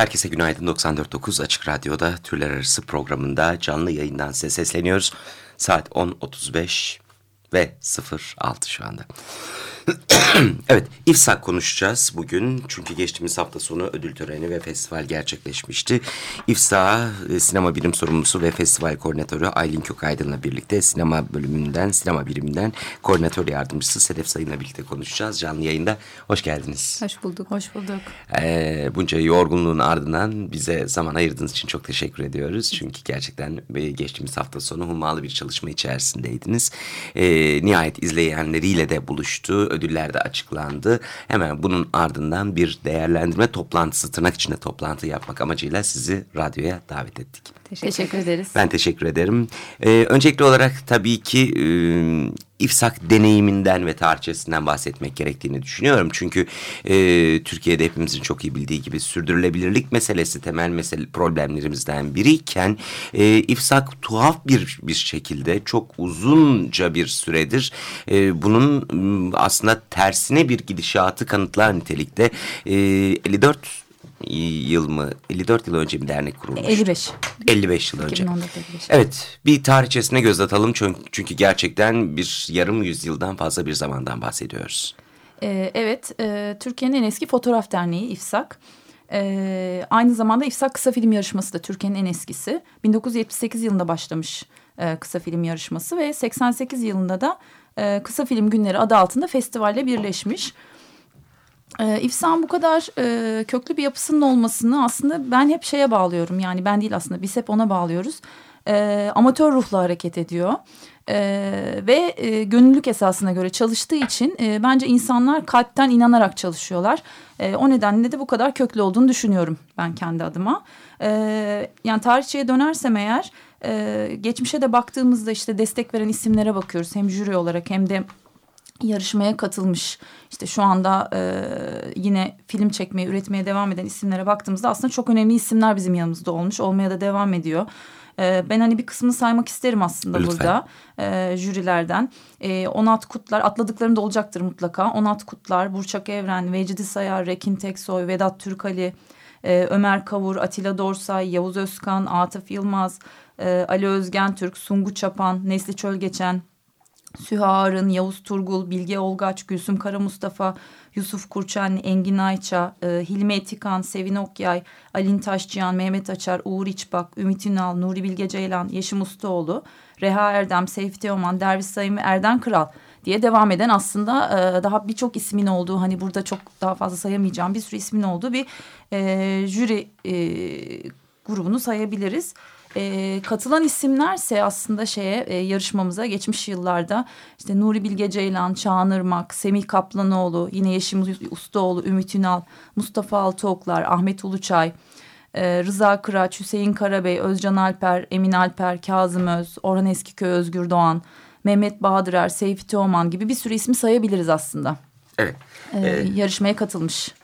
Herkese günaydın 94.9 Açık Radyo'da Türler Arası programında canlı yayından size sesleniyoruz. Saat 10.35 ve 06 şu anda. evet, İFSAK konuşacağız bugün. Çünkü geçtiğimiz hafta sonu ödül töreni ve festival gerçekleşmişti. İFSAK e, sinema bilim sorumlusu ve festival koordinatörü Aylin Kökaydın'la birlikte sinema bölümünden, sinema biriminden koordinatör yardımcısı Sedef Sayın'la birlikte konuşacağız. Canlı yayında hoş geldiniz. Hoş bulduk. Hoş bulduk. Ee, bunca yorgunluğun ardından bize zaman ayırdığınız için çok teşekkür ediyoruz. Çünkü gerçekten e, geçtiğimiz hafta sonu hummalı bir çalışma içerisindeydiniz. Ee, nihayet izleyenleriyle de buluştu ödüller de açıklandı. Hemen bunun ardından bir değerlendirme toplantısı, tırnak içinde toplantı yapmak amacıyla sizi radyoya davet ettik. Teşekkür, teşekkür ederiz. Ben teşekkür ederim. Ee, öncelikli olarak tabii ki e, İFSAK deneyiminden ve tarihçesinden bahsetmek gerektiğini düşünüyorum. Çünkü e, Türkiye'de hepimizin çok iyi bildiği gibi sürdürülebilirlik meselesi temel mesele problemlerimizden biriyken e, İFSAK tuhaf bir bir şekilde çok uzunca bir süredir e, bunun aslında tersine bir gidişatı kanıtlar nitelikte e, 54 yıl mı 54 yıl önce bir dernek kurulmuş. 55. 55 yıl önce. 2014 55. Evet bir tarihçesine göz atalım çünkü, gerçekten bir yarım yüzyıldan fazla bir zamandan bahsediyoruz. Ee, evet e, Türkiye'nin en eski fotoğraf derneği İFSAK. Ee, aynı zamanda İFSAK kısa film yarışması da Türkiye'nin en eskisi. 1978 yılında başlamış e, kısa film yarışması ve 88 yılında da e, kısa film günleri adı altında festivalle birleşmiş. E, İfsan bu kadar e, köklü bir yapısının olmasını aslında ben hep şeye bağlıyorum. Yani ben değil aslında biz hep ona bağlıyoruz. E, amatör ruhla hareket ediyor. E, ve e, gönüllülük esasına göre çalıştığı için e, bence insanlar kalpten inanarak çalışıyorlar. E, o nedenle de bu kadar köklü olduğunu düşünüyorum ben kendi adıma. E, yani tarihçiye dönersem eğer e, geçmişe de baktığımızda işte destek veren isimlere bakıyoruz. Hem jüri olarak hem de yarışmaya katılmış işte şu anda e, yine film çekmeye üretmeye devam eden isimlere baktığımızda aslında çok önemli isimler bizim yanımızda olmuş olmaya da devam ediyor. E, ben hani bir kısmını saymak isterim aslında Lütfen. burada e, jürilerden. E, Onat Kutlar atladıklarım da olacaktır mutlaka. Onat Kutlar, Burçak Evren, Vecidi Sayar, Rekin Teksoy, Vedat Türkali, e, Ömer Kavur, Atilla Dorsay, Yavuz Özkan, Atıf Yılmaz, e, Ali Özgen Türk, Sungu Çapan, Nesli Çölgeçen, Süha Arın, Yavuz Turgul, Bilge Olgaç, Gülsüm Kara Mustafa, Yusuf Kurçan, Engin Ayça, e, Hilmi Etikan, Sevin Okyay, Alin Taşçıyan, Mehmet Açar, Uğur İçbak, Ümit Ünal, Nuri Bilge Ceylan, Yeşim Ustaoğlu, Reha Erdem, Seyfi Teoman, Derviş Sayın ve Erden Kral diye devam eden aslında e, daha birçok ismin olduğu hani burada çok daha fazla sayamayacağım bir sürü ismin olduğu bir e, jüri e, grubunu sayabiliriz. E, katılan isimlerse aslında şeye e, yarışmamıza geçmiş yıllarda işte Nuri Bilge Ceylan, Çağan Irmak, Semih Kaplanoğlu, yine Yeşim Ustaoğlu, Ümit Ünal, Mustafa Altıoklar, Ahmet Uluçay, e, Rıza Kıraç, Hüseyin Karabey, Özcan Alper, Emin Alper, Kazım Öz, Orhan Eskiköy, Özgür Doğan, Mehmet Bahadırer, Seyfi Teoman gibi bir sürü ismi sayabiliriz aslında. Evet. E, ee, yarışmaya katılmış.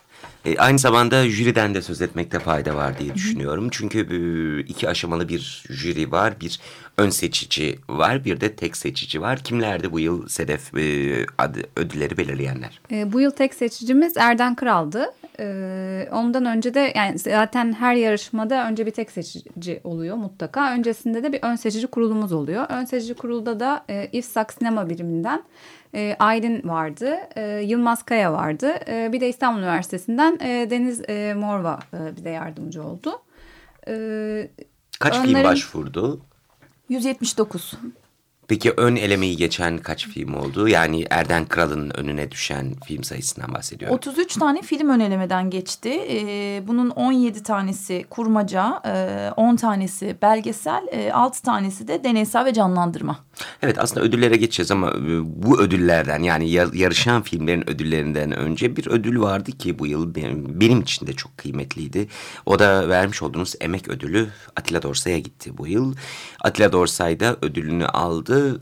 E, aynı zamanda jüriden de söz etmekte fayda var diye düşünüyorum. Çünkü e, iki aşamalı bir jüri var. Bir ön seçici var bir de tek seçici var. Kimlerdi bu yıl Sedef e, adı, ödülleri belirleyenler? E, bu yıl tek seçicimiz Erden Kral'dı. E, ondan önce de yani zaten her yarışmada önce bir tek seçici oluyor mutlaka. Öncesinde de bir ön seçici kurulumuz oluyor. Ön seçici kurulda da e, İFSAK sinema biriminden e, Aylin vardı, e, Yılmaz Kaya vardı. E, bir de İstanbul Üniversitesi'nden e, Deniz e, Morva e, bize yardımcı oldu. E, Kaç onların... film başvurdu? 179. Peki ön elemeyi geçen kaç film oldu? Yani Erden Kral'ın önüne düşen film sayısından bahsediyorum. 33 tane film ön elemeden geçti. Ee, bunun 17 tanesi kurmaca, 10 e, tanesi belgesel, 6 e, tanesi de deneysel ve canlandırma. Evet aslında ödüllere geçeceğiz ama e, bu ödüllerden yani yarışan filmlerin ödüllerinden önce bir ödül vardı ki bu yıl benim, için de çok kıymetliydi. O da vermiş olduğunuz emek ödülü Atilla Dorsay'a gitti bu yıl. Atilla Dorsay da ödülünü aldı.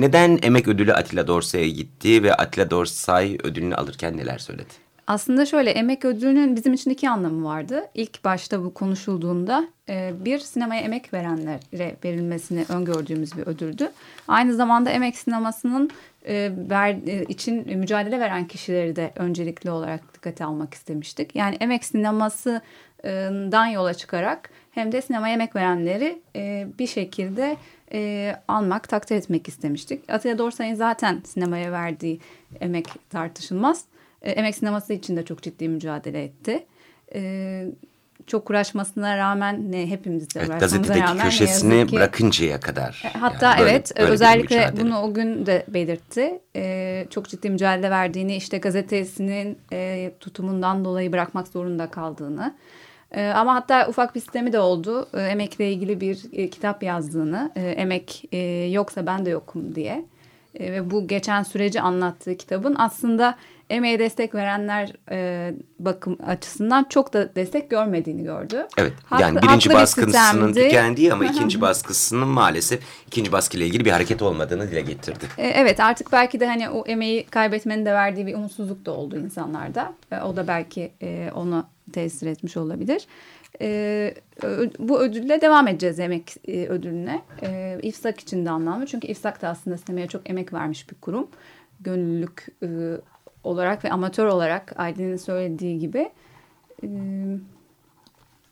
Neden emek ödülü Atilla Dorsay'a gitti ve Atilla Dorsay ödülünü alırken neler söyledi? Aslında şöyle emek ödülünün bizim için iki anlamı vardı. İlk başta bu konuşulduğunda e, bir sinemaya emek verenlere verilmesini öngördüğümüz bir ödüldü. Aynı zamanda emek sinemasının e, e, için mücadele veren kişileri de öncelikli olarak dikkate almak istemiştik. Yani emek sinemasından yola çıkarak hem de sinemaya emek verenleri bir şekilde almak, takdir etmek istemiştik. Atilla Dorsay'ın zaten sinemaya verdiği emek tartışılmaz. E, emek sineması için de çok ciddi mücadele etti. E, çok uğraşmasına rağmen ne hepimiz de evet, gazetedeki rağmen köşesini ki, bırakıncaya kadar. E, hatta yani böyle, evet böyle özellikle bunu o gün de belirtti. Ee, çok ciddi mücadele verdiğini işte gazetesinin e, tutumundan dolayı bırakmak zorunda kaldığını. E, ama hatta ufak bir sistemi de oldu. E, emekle ilgili bir e, kitap yazdığını. E, emek e, yoksa ben de yokum diye. E, ve bu geçen süreci anlattığı kitabın aslında emeğe destek verenler e, bakım açısından çok da destek görmediğini gördü. Evet haklı, yani birinci baskısının tükendiği ama ikinci baskısının maalesef ikinci baskıyla ilgili bir hareket olmadığını dile getirdi. E, evet artık belki de hani o emeği kaybetmenin de verdiği bir umutsuzluk da oldu insanlarda. E, o da belki e, ona tesir etmiş olabilir. E, bu ödülle devam edeceğiz emek e, ödülüne. E, İFSAK için de anlamlı. Çünkü İFSAK da aslında sinemaya çok emek vermiş bir kurum. Gönüllülük e, olarak ve amatör olarak Aylin'in söylediği gibi.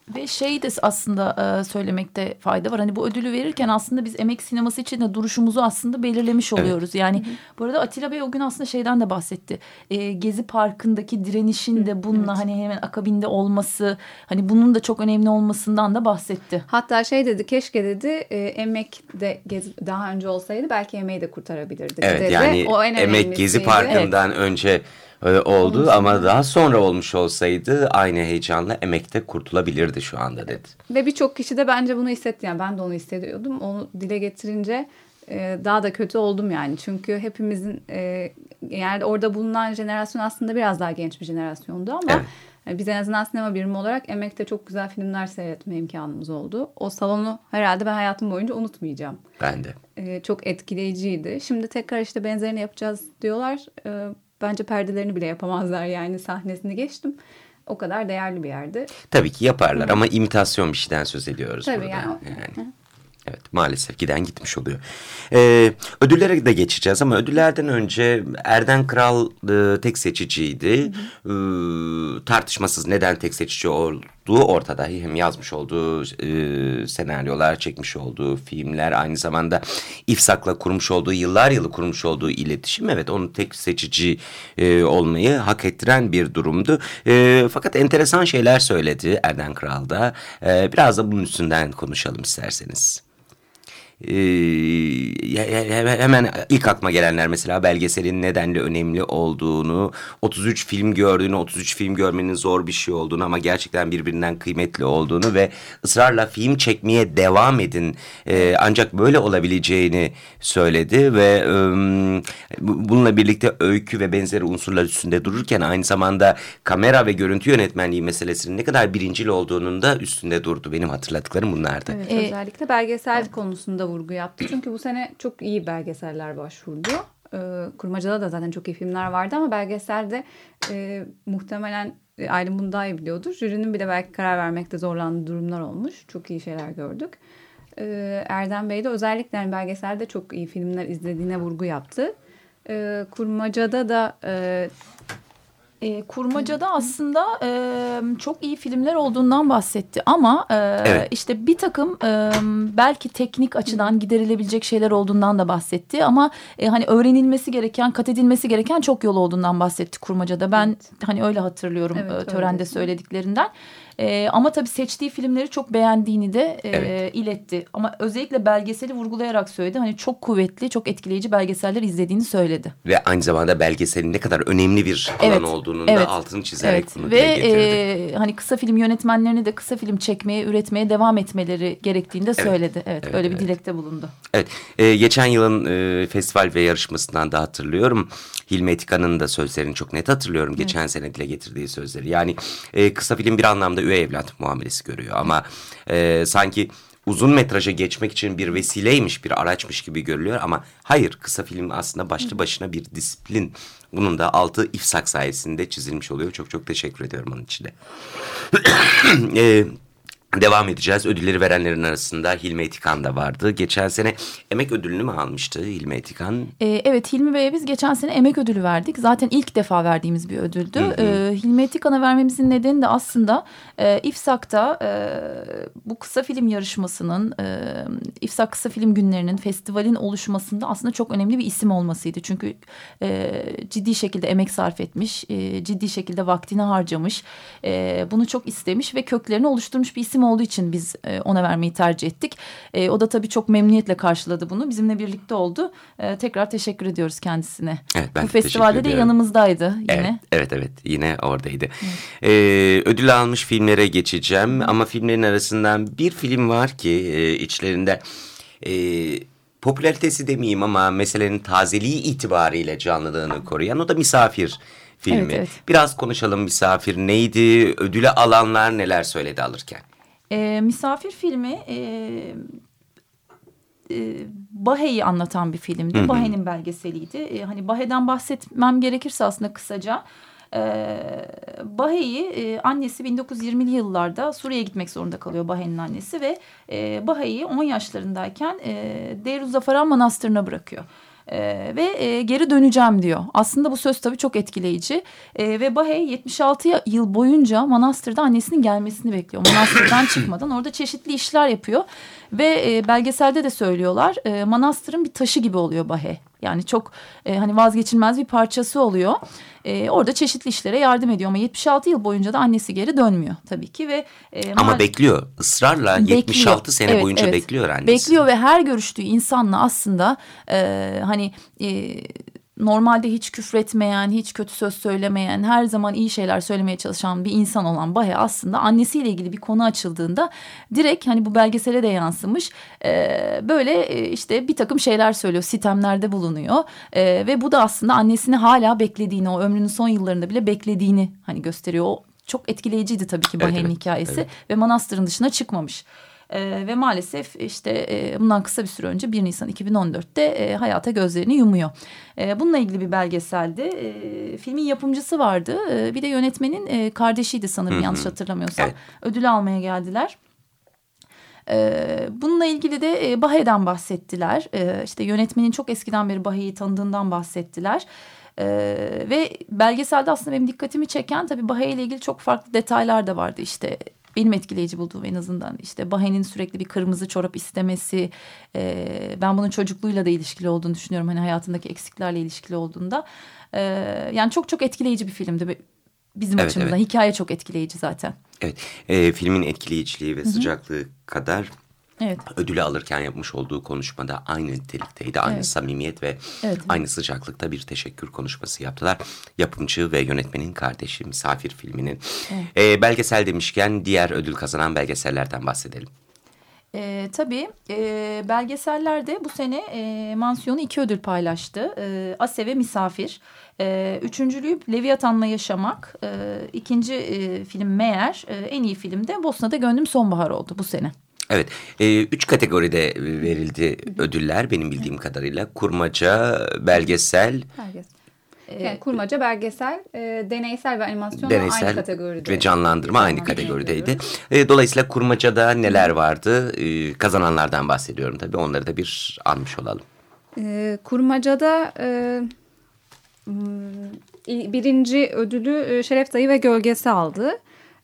Ve şey de aslında e, söylemekte fayda var. Hani bu ödülü verirken aslında biz emek sineması için de duruşumuzu aslında belirlemiş oluyoruz. Evet. Yani Hı -hı. bu arada Atilla Bey o gün aslında şeyden de bahsetti. E, Gezi Parkı'ndaki direnişin de bununla evet. hani hemen akabinde olması, hani bunun da çok önemli olmasından da bahsetti. Hatta şey dedi, keşke dedi e, emek de Gezi daha önce olsaydı belki emeği de kurtarabilirdik evet, dedi. Yani o en emek Gezi Parkı'ndan evet. önce oldu Olmuş ama daha sonra olmuş olsaydı aynı heyecanla emekte kurtulabilirdi şu anda dedi. Ve birçok kişi de bence bunu hissetti yani ben de onu hissediyordum. Onu dile getirince e, daha da kötü oldum yani. Çünkü hepimizin e, yani orada bulunan jenerasyon aslında biraz daha genç bir jenerasyondu ama evet. E, biz en azından sinema birimi olarak emekte çok güzel filmler seyretme imkanımız oldu. O salonu herhalde ben hayatım boyunca unutmayacağım. Ben de. çok etkileyiciydi. Şimdi tekrar işte benzerini yapacağız diyorlar bence perdelerini bile yapamazlar yani sahnesini geçtim. O kadar değerli bir yerdi. Tabii ki yaparlar Hı. ama imitasyon bir şeyden söz ediyoruz Tabii burada. yani. yani. Evet maalesef giden gitmiş oluyor. Ee, ödüllere de geçeceğiz ama ödüllerden önce Erden Kral e, tek seçiciydi. Hı hı. Ee, tartışmasız neden tek seçici olduğu ortada. Hem yazmış olduğu e, senaryolar, çekmiş olduğu filmler aynı zamanda İFSAK'la kurmuş olduğu yıllar yılı kurmuş olduğu iletişim. Evet onu tek seçici e, olmayı hak ettiren bir durumdu. E, fakat enteresan şeyler söyledi Erden Kral'da. E, biraz da bunun üstünden konuşalım isterseniz e, hemen ilk aklıma gelenler mesela belgeselin nedenle önemli olduğunu, 33 film gördüğünü, 33 film görmenin zor bir şey olduğunu ama gerçekten birbirinden kıymetli olduğunu ve ısrarla film çekmeye devam edin e, ancak böyle olabileceğini söyledi ve e, bununla birlikte öykü ve benzeri unsurlar üstünde dururken aynı zamanda kamera ve görüntü yönetmenliği meselesinin ne kadar birincil olduğunun da üstünde durdu. Benim hatırladıklarım bunlardı. Evet, özellikle belgesel konusunda vurgu yaptı. Çünkü bu sene çok iyi belgeseller başvurdu. E, Kurmaca'da da zaten çok iyi filmler vardı ama belgeselde e, muhtemelen e, Aylin bunu daha iyi biliyordur. Jürinin bile belki karar vermekte zorlandığı durumlar olmuş. Çok iyi şeyler gördük. E, Erdem Bey de özellikle yani belgeselde çok iyi filmler izlediğine vurgu yaptı. E, Kurmaca'da da e, e, Kurmaca'da aslında e, çok iyi filmler olduğundan bahsetti ama e, evet. işte bir takım e, belki teknik açıdan giderilebilecek şeyler olduğundan da bahsetti ama e, hani öğrenilmesi gereken, kat edilmesi gereken çok yol olduğundan bahsetti Kurmaca'da. Ben evet. hani öyle hatırlıyorum evet, e, törende öyle. söylediklerinden. E, ama tabii seçtiği filmleri çok beğendiğini de e, Evet. iletti. Ama özellikle belgeseli vurgulayarak söyledi. Hani çok kuvvetli, çok etkileyici belgeseller izlediğini söyledi. Ve aynı zamanda belgeselin ne kadar önemli bir alan Evet, olduğunun evet, da altını çizerek Evet bunu ve e, hani kısa film yönetmenlerini de kısa film çekmeye, üretmeye devam etmeleri gerektiğini de söyledi. Evet, evet, öyle bir evet. dilekte bulundu. Evet, e, geçen yılın e, festival ve yarışmasından da hatırlıyorum. Hilmi Etika'nın da sözlerini çok net hatırlıyorum. Geçen sene dile getirdiği sözleri. Yani e, kısa film bir anlamda üvey evlat muamelesi görüyor. Ama e, sanki uzun metraja geçmek için bir vesileymiş, bir araçmış gibi görülüyor. Ama hayır, kısa film aslında başlı başına bir disiplin. Bunun da altı ifsak sayesinde çizilmiş oluyor. Çok çok teşekkür ediyorum onun için de. e, Devam edeceğiz. Ödülleri verenlerin arasında Hilmi Etikan da vardı. Geçen sene emek ödülünü mü almıştı Hilmi Etikan? Ee, evet Hilmi Bey'e biz geçen sene emek ödülü verdik. Zaten ilk defa verdiğimiz bir ödüldü. Ee, Hilmi Etikan'a vermemizin nedeni de aslında e, İFSAK'ta e, bu kısa film yarışmasının, e, İFSAK Kısa Film Günlerinin, festivalin oluşmasında aslında çok önemli bir isim olmasıydı. Çünkü e, ciddi şekilde emek sarf etmiş, e, ciddi şekilde vaktini harcamış, e, bunu çok istemiş ve köklerini oluşturmuş bir isim olduğu için biz e, ona vermeyi tercih ettik. E, o da tabii çok memnuniyetle karşıladı bunu. Bizimle birlikte oldu. E, tekrar teşekkür ediyoruz kendisine. Evet, ben Bu festivalde de yanımızdaydı yine. Evet, evet, evet. Yine oradaydı. Ee, ödül almış filmlere geçeceğim. Ama filmlerin arasından bir film var ki e, içlerinde... E, popülaritesi demeyeyim ama meselenin tazeliği itibariyle canlılığını koruyan o da Misafir filmi. Evet, evet. Biraz konuşalım Misafir neydi? Ödüle alanlar neler söyledi alırken? E, misafir filmi e, e, Bahe'yi anlatan bir filmdi. Bahe'nin belgeseliydi. E, hani Bahe'den bahsetmem gerekirse aslında kısaca. E, Bahe'yi e, annesi 1920'li yıllarda Suriye'ye gitmek zorunda kalıyor Bahe'nin annesi ve e, Bahe'yi 10 yaşlarındayken e, Deirüzzafaran Manastırı'na bırakıyor. Ee, ve e, geri döneceğim diyor. Aslında bu söz tabii çok etkileyici. Ee, ve Bahey 76 yıl boyunca manastırda annesinin gelmesini bekliyor. Manastırdan çıkmadan orada çeşitli işler yapıyor. Ve e, belgeselde de söylüyorlar e, manastırın bir taşı gibi oluyor Bahey. Yani çok e, hani vazgeçilmez bir parçası oluyor. E, orada çeşitli işlere yardım ediyor ama 76 yıl boyunca da annesi geri dönmüyor tabii ki ve e, Ama bekliyor. Israrla Bekliyor. 76 sene Evet, boyunca evet. bekliyor annesi. Bekliyor ve her görüştüğü insanla aslında e, hani e, normalde hiç küfretmeyen, hiç kötü söz söylemeyen, her zaman iyi şeyler söylemeye çalışan bir insan olan Bahe aslında annesiyle ilgili bir konu açıldığında direkt hani bu belgesele de yansımış e, böyle e, işte bir takım şeyler söylüyor, sitemlerde bulunuyor E, ve bu da aslında annesini hala beklediğini, o ömrünün son yıllarında bile beklediğini hani gösteriyor. O çok etkileyiciydi tabii ki Evet, Bahe'nin evet, hikayesi evet. ve manastırın dışına çıkmamış. Ee, ve maalesef işte e, bundan kısa bir süre önce 1 Nisan 2014'te e, hayata gözlerini yumuyor. E, bununla ilgili bir belgeseldi. E, filmin yapımcısı vardı. E, bir de yönetmenin e, kardeşiydi sanırım yanlış hatırlamıyorsam. Evet. Ödül almaya geldiler. Ee, bununla ilgili de e, Bahe'den bahsettiler. Ee, işte yönetmenin çok eskiden beri Bahe'yi tanıdığından bahsettiler. Ee, ve belgeselde aslında benim dikkatimi çeken tabii Bahe ile ilgili çok farklı detaylar da vardı. İşte benim etkileyici bulduğum en azından işte Bahe'nin sürekli bir kırmızı çorap istemesi. e, ben bunun çocukluğuyla da ilişkili olduğunu düşünüyorum. Hani hayatındaki eksiklerle ilişkili olduğunda. Ee, yani çok çok etkileyici bir filmdi bizim Evet, açımızdan. evet. Hikaye çok etkileyici zaten. Evet, e, filmin etkileyiciliği ve sıcaklığı kadar Evet. ödülü alırken yapmış olduğu konuşmada aynı nitelikteydi. Aynı Evet. samimiyet ve Evet. aynı sıcaklıkta bir teşekkür konuşması yaptılar. Yapımcı ve yönetmenin kardeşi Misafir filminin. E, belgesel demişken diğer ödül kazanan belgesellerden bahsedelim. E, tabii e, belgesellerde bu sene e, mansiyonu iki ödül paylaştı. E, Ase ve Misafir. E, üçüncülüğü Leviathan'la Yaşamak. E, ikinci e, film Meğer. E, en iyi film de Bosna'da Gönlüm Sonbahar oldu bu sene. Evet, e, üç kategoride verildi ödüller benim bildiğim kadarıyla. Kurmaca, belgesel, Belgesel. Yani kurmaca, belgesel, e, deneysel ve animasyon deneysel aynı kategoride. ve canlandırma aynı kategorideydi. E, dolayısıyla kurmacada neler vardı? E, kazananlardan bahsediyorum tabii. Onları da bir almış olalım. E, kurmacada e, birinci ödülü e, Şeref Dayı ve Gölgesi aldı.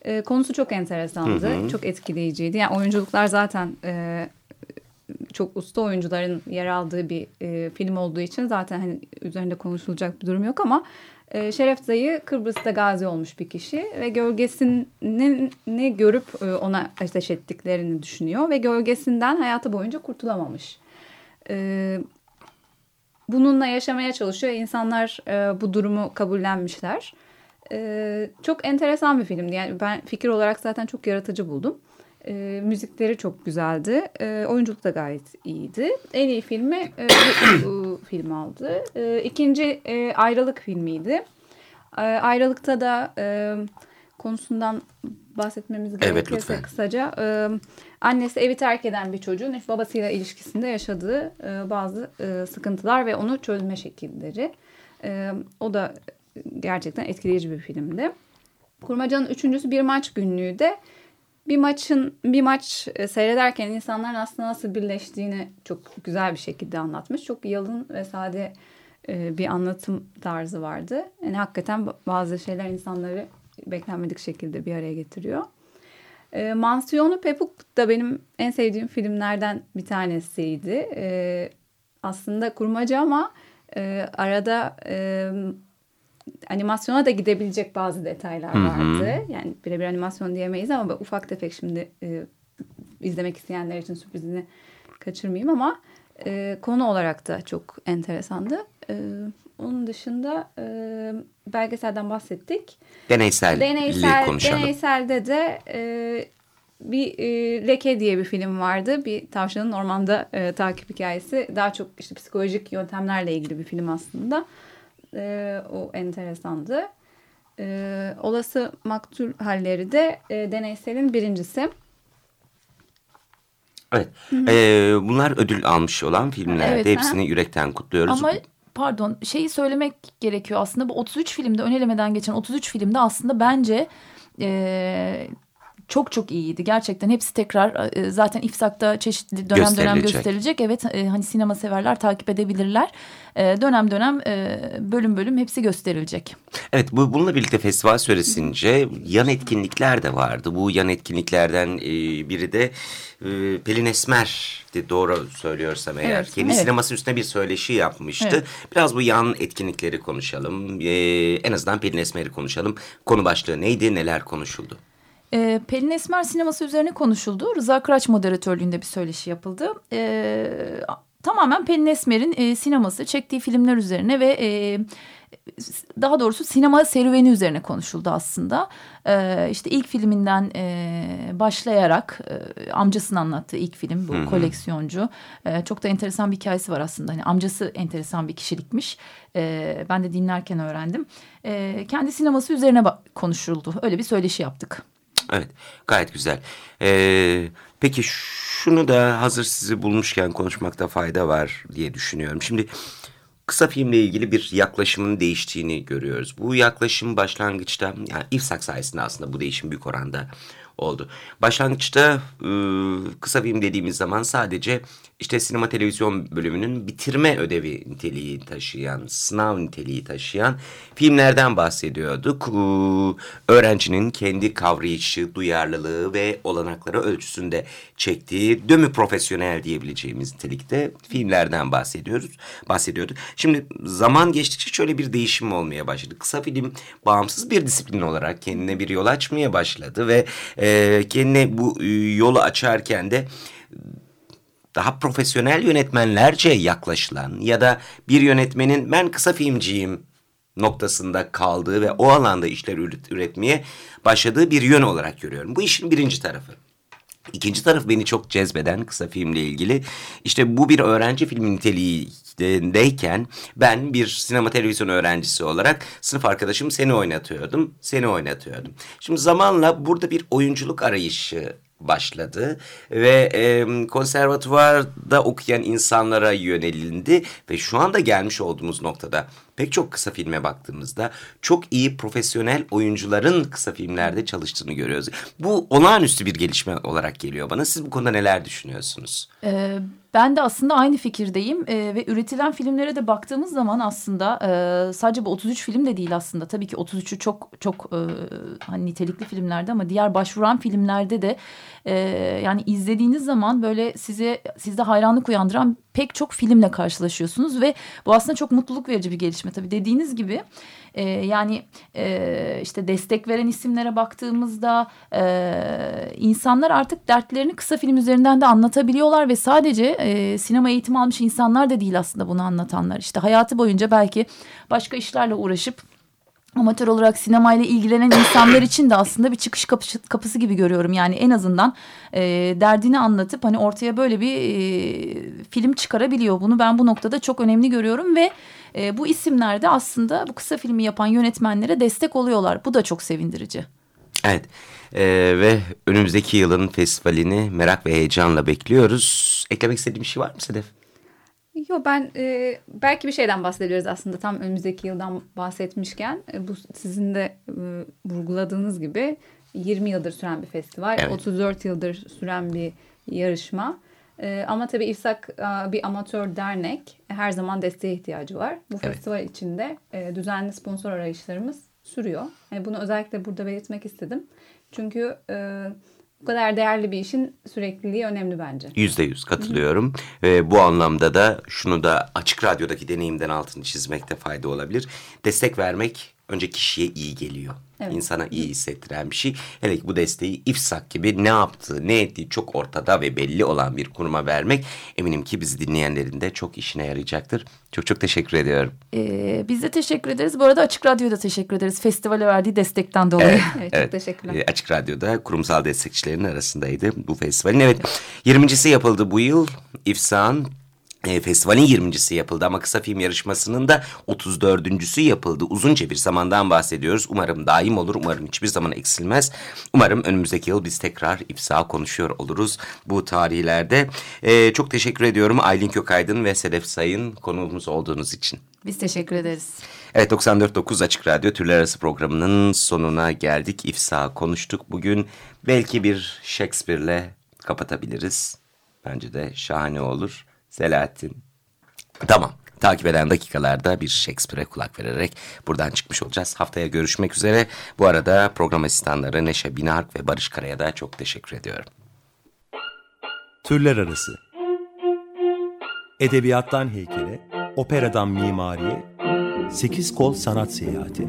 E, konusu çok enteresandı, çok etkileyiciydi. Yani oyunculuklar zaten e, çok çok usta oyuncuların yer aldığı bir e, film olduğu için zaten hani üzerinde konuşulacak bir durum yok ama e, Şeref Dayı Kıbrıs'ta gazi olmuş bir kişi ve gölgesini görüp e, ona ateş ettiklerini düşünüyor ve gölgesinden hayatı boyunca kurtulamamış. E, bununla yaşamaya çalışıyor. İnsanlar e, bu durumu kabullenmişler. E, çok enteresan bir filmdi. Yani ben fikir olarak zaten çok yaratıcı buldum. E, müzikleri çok güzeldi. E, oyunculuk da gayet iyiydi. En iyi filmi e, bu film aldı. E, ikinci e, ayrılık filmiydi. E, ayrılıkta da e, konusundan bahsetmemiz gerekirse evet, kısaca. E, annesi evi terk eden bir çocuğun babasıyla ilişkisinde yaşadığı e, bazı e, sıkıntılar ve onu çözme şekilleri. E, o da gerçekten etkileyici bir filmdi. Kurmaca'nın üçüncüsü bir maç günlüğü de bir maçın bir maç e, seyrederken insanların aslında nasıl birleştiğini çok güzel bir şekilde anlatmış. Çok yalın ve sade e, bir anlatım tarzı vardı. Yani hakikaten bazı şeyler insanları beklenmedik şekilde bir araya getiriyor. E, Mansiyonu Pepuk da benim en sevdiğim filmlerden bir tanesiydi. E, aslında kurmaca ama e, arada e, animasyona da gidebilecek bazı detaylar vardı. Hı hı. Yani birebir animasyon diyemeyiz ama ufak tefek şimdi e, izlemek isteyenler için sürprizini kaçırmayayım ama e, konu olarak da çok enteresandı. E, onun dışında e, belgeselden bahsettik. Deneysel Deneysel, konuşalım. Deneyselde de e, bir e, Leke diye bir film vardı. Bir tavşanın ormanda e, takip hikayesi. Daha çok işte psikolojik yöntemlerle ilgili bir film aslında. E, o enteresandı. E, olası maktul halleri de e, deneyselin birincisi. Evet. Ee, bunlar ödül almış olan filmler. Evet, Hepsini ha. yürekten kutluyoruz. Ama pardon şeyi söylemek gerekiyor aslında bu 33 filmde ön elemeden geçen 33 filmde aslında bence e, çok çok iyiydi. Gerçekten hepsi tekrar e, zaten İfsak'ta çeşitli dönem dönem gösterilecek. Evet e, hani sinema severler takip edebilirler. E, dönem dönem bölüm bölüm hepsi gösterilecek. Evet bu bununla birlikte festival süresince yan etkinlikler de vardı. Bu yan etkinliklerden biri de Pelin Esmer doğru söylüyorsam eğer. Evet, Kendi evet. sineması üstüne bir söyleşi yapmıştı. Evet. Biraz bu yan etkinlikleri konuşalım. En azından Pelin Esmer'i konuşalım. Konu başlığı neydi, neler konuşuldu? E, Pelin Esmer sineması üzerine konuşuldu. Rıza Kıraç moderatörlüğünde bir söyleşi yapıldı. E, tamamen Pelin Esmer'in e, sineması, çektiği filmler üzerine ve... E, daha doğrusu sinema serüveni üzerine konuşuldu aslında. Ee, işte ilk filminden e, başlayarak e, amcasını anlattığı ilk film bu Hı -hı. koleksiyoncu. E, çok da enteresan bir hikayesi var aslında. Hani amcası enteresan bir kişilikmiş. E, ben de dinlerken öğrendim. E, kendi sineması üzerine konuşuldu. Öyle bir söyleşi yaptık. Evet gayet güzel. Ee, peki şunu da hazır sizi bulmuşken konuşmakta fayda var diye düşünüyorum. Şimdi kısa filmle ilgili bir yaklaşımın değiştiğini görüyoruz. Bu yaklaşım başlangıçta yani İfsak sayesinde aslında bu değişim büyük oranda oldu. Başlangıçta e, kısa film dediğimiz zaman sadece işte sinema televizyon bölümünün bitirme ödevi niteliği taşıyan, sınav niteliği taşıyan filmlerden bahsediyorduk. E, öğrencinin kendi kavrayışı, duyarlılığı ve olanakları ölçüsünde çektiği dömü profesyonel diyebileceğimiz nitelikte filmlerden bahsediyoruz. Bahsediyorduk. Şimdi zaman geçtikçe şöyle bir değişim olmaya başladı. Kısa film bağımsız bir disiplin olarak kendine bir yol açmaya başladı ve e, kendine bu e, yolu açarken de daha profesyonel yönetmenlerce yaklaşılan ya da bir yönetmenin ben kısa filmciyim noktasında kaldığı ve o alanda işler üretmeye başladığı bir yön olarak görüyorum. Bu işin birinci tarafı. İkinci taraf beni çok cezbeden kısa filmle ilgili. İşte bu bir öğrenci filmi niteliğindeyken ben bir sinema televizyon öğrencisi olarak sınıf arkadaşım seni oynatıyordum, seni oynatıyordum. Şimdi zamanla burada bir oyunculuk arayışı başladı ve e, konservatuvarda okuyan insanlara yönelildi ve şu anda gelmiş olduğumuz noktada pek çok kısa filme baktığımızda çok iyi profesyonel oyuncuların kısa filmlerde çalıştığını görüyoruz. Bu olağanüstü bir gelişme olarak geliyor bana. Siz bu konuda neler düşünüyorsunuz? Ee, ben de aslında aynı fikirdeyim ee, ve üretilen filmlere de baktığımız zaman aslında e, sadece bu 33 film de değil aslında. Tabii ki 33'ü çok çok e, hani nitelikli filmlerde ama diğer başvuran filmlerde de e, yani izlediğiniz zaman böyle size sizde hayranlık uyandıran pek çok filmle karşılaşıyorsunuz ve bu aslında çok mutluluk verici bir gelişme. Tabii dediğiniz gibi e, yani e, işte destek veren isimlere baktığımızda e, insanlar artık dertlerini kısa film üzerinden de anlatabiliyorlar ve sadece e, sinema eğitimi almış insanlar da değil aslında bunu anlatanlar. İşte hayatı boyunca belki başka işlerle uğraşıp amatör olarak sinemayla ilgilenen insanlar için de aslında bir çıkış kapısı, kapısı gibi görüyorum. Yani en azından e, derdini anlatıp hani ortaya böyle bir e, film çıkarabiliyor. Bunu ben bu noktada çok önemli görüyorum ve e, bu isimler de aslında bu kısa filmi yapan yönetmenlere destek oluyorlar. Bu da çok sevindirici. Evet ee, ve önümüzdeki yılın festivalini merak ve heyecanla bekliyoruz. Eklemek istediğim bir şey var mı Sedef? Yok ben e, belki bir şeyden bahsediyoruz aslında tam önümüzdeki yıldan bahsetmişken e, bu sizin de e, vurguladığınız gibi 20 yıldır süren bir festival, evet. 34 yıldır süren bir yarışma. E, ama tabii İFSAK e, bir amatör dernek her zaman desteğe ihtiyacı var. Bu evet. festival içinde e, düzenli sponsor arayışlarımız sürüyor. Yani bunu özellikle burada belirtmek istedim. Çünkü e, bu kadar değerli bir işin sürekliliği önemli bence. Yüzde yüz katılıyorum. Ve bu anlamda da şunu da açık radyodaki deneyimden altını çizmekte fayda olabilir. Destek vermek önce kişiye iyi geliyor. Evet. İnsana iyi hissettiren bir şey. Hele ki bu desteği İFSAK gibi ne yaptığı, ne ettiği çok ortada ve belli olan bir kuruma vermek eminim ki bizi dinleyenlerin de çok işine yarayacaktır. Çok çok teşekkür ediyorum. Ee, biz de teşekkür ederiz. Bu arada Açık Radyo'da teşekkür ederiz. Festivale verdiği destekten dolayı. Evet, evet, evet. çok teşekkürler. Ee, Açık Radyo'da kurumsal destekçilerin arasındaydı bu festivalin. Evet 20.si yapıldı bu yıl. İFSAK'ın e, festivalin 20.si yapıldı ama kısa film yarışmasının da 34.sü yapıldı. Uzunca bir zamandan bahsediyoruz. Umarım daim olur. Umarım hiçbir zaman eksilmez. Umarım önümüzdeki yıl biz tekrar İFSA konuşuyor oluruz bu tarihlerde. E, çok teşekkür ediyorum Aylin Kökaydın ve Sedef Sayın konuğumuz olduğunuz için. Biz teşekkür ederiz. Evet 94.9 Açık Radyo Türler Arası programının sonuna geldik. İFSA konuştuk. Bugün belki bir Shakespeare'le kapatabiliriz. Bence de şahane olur. Selahattin. Tamam. Takip eden dakikalarda bir Shakespeare'e kulak vererek buradan çıkmış olacağız. Haftaya görüşmek üzere. Bu arada program asistanları Neşe Binark ve Barış Kara'ya da çok teşekkür ediyorum. Türler Arası Edebiyattan heykele, operadan mimariye, sekiz kol sanat seyahati.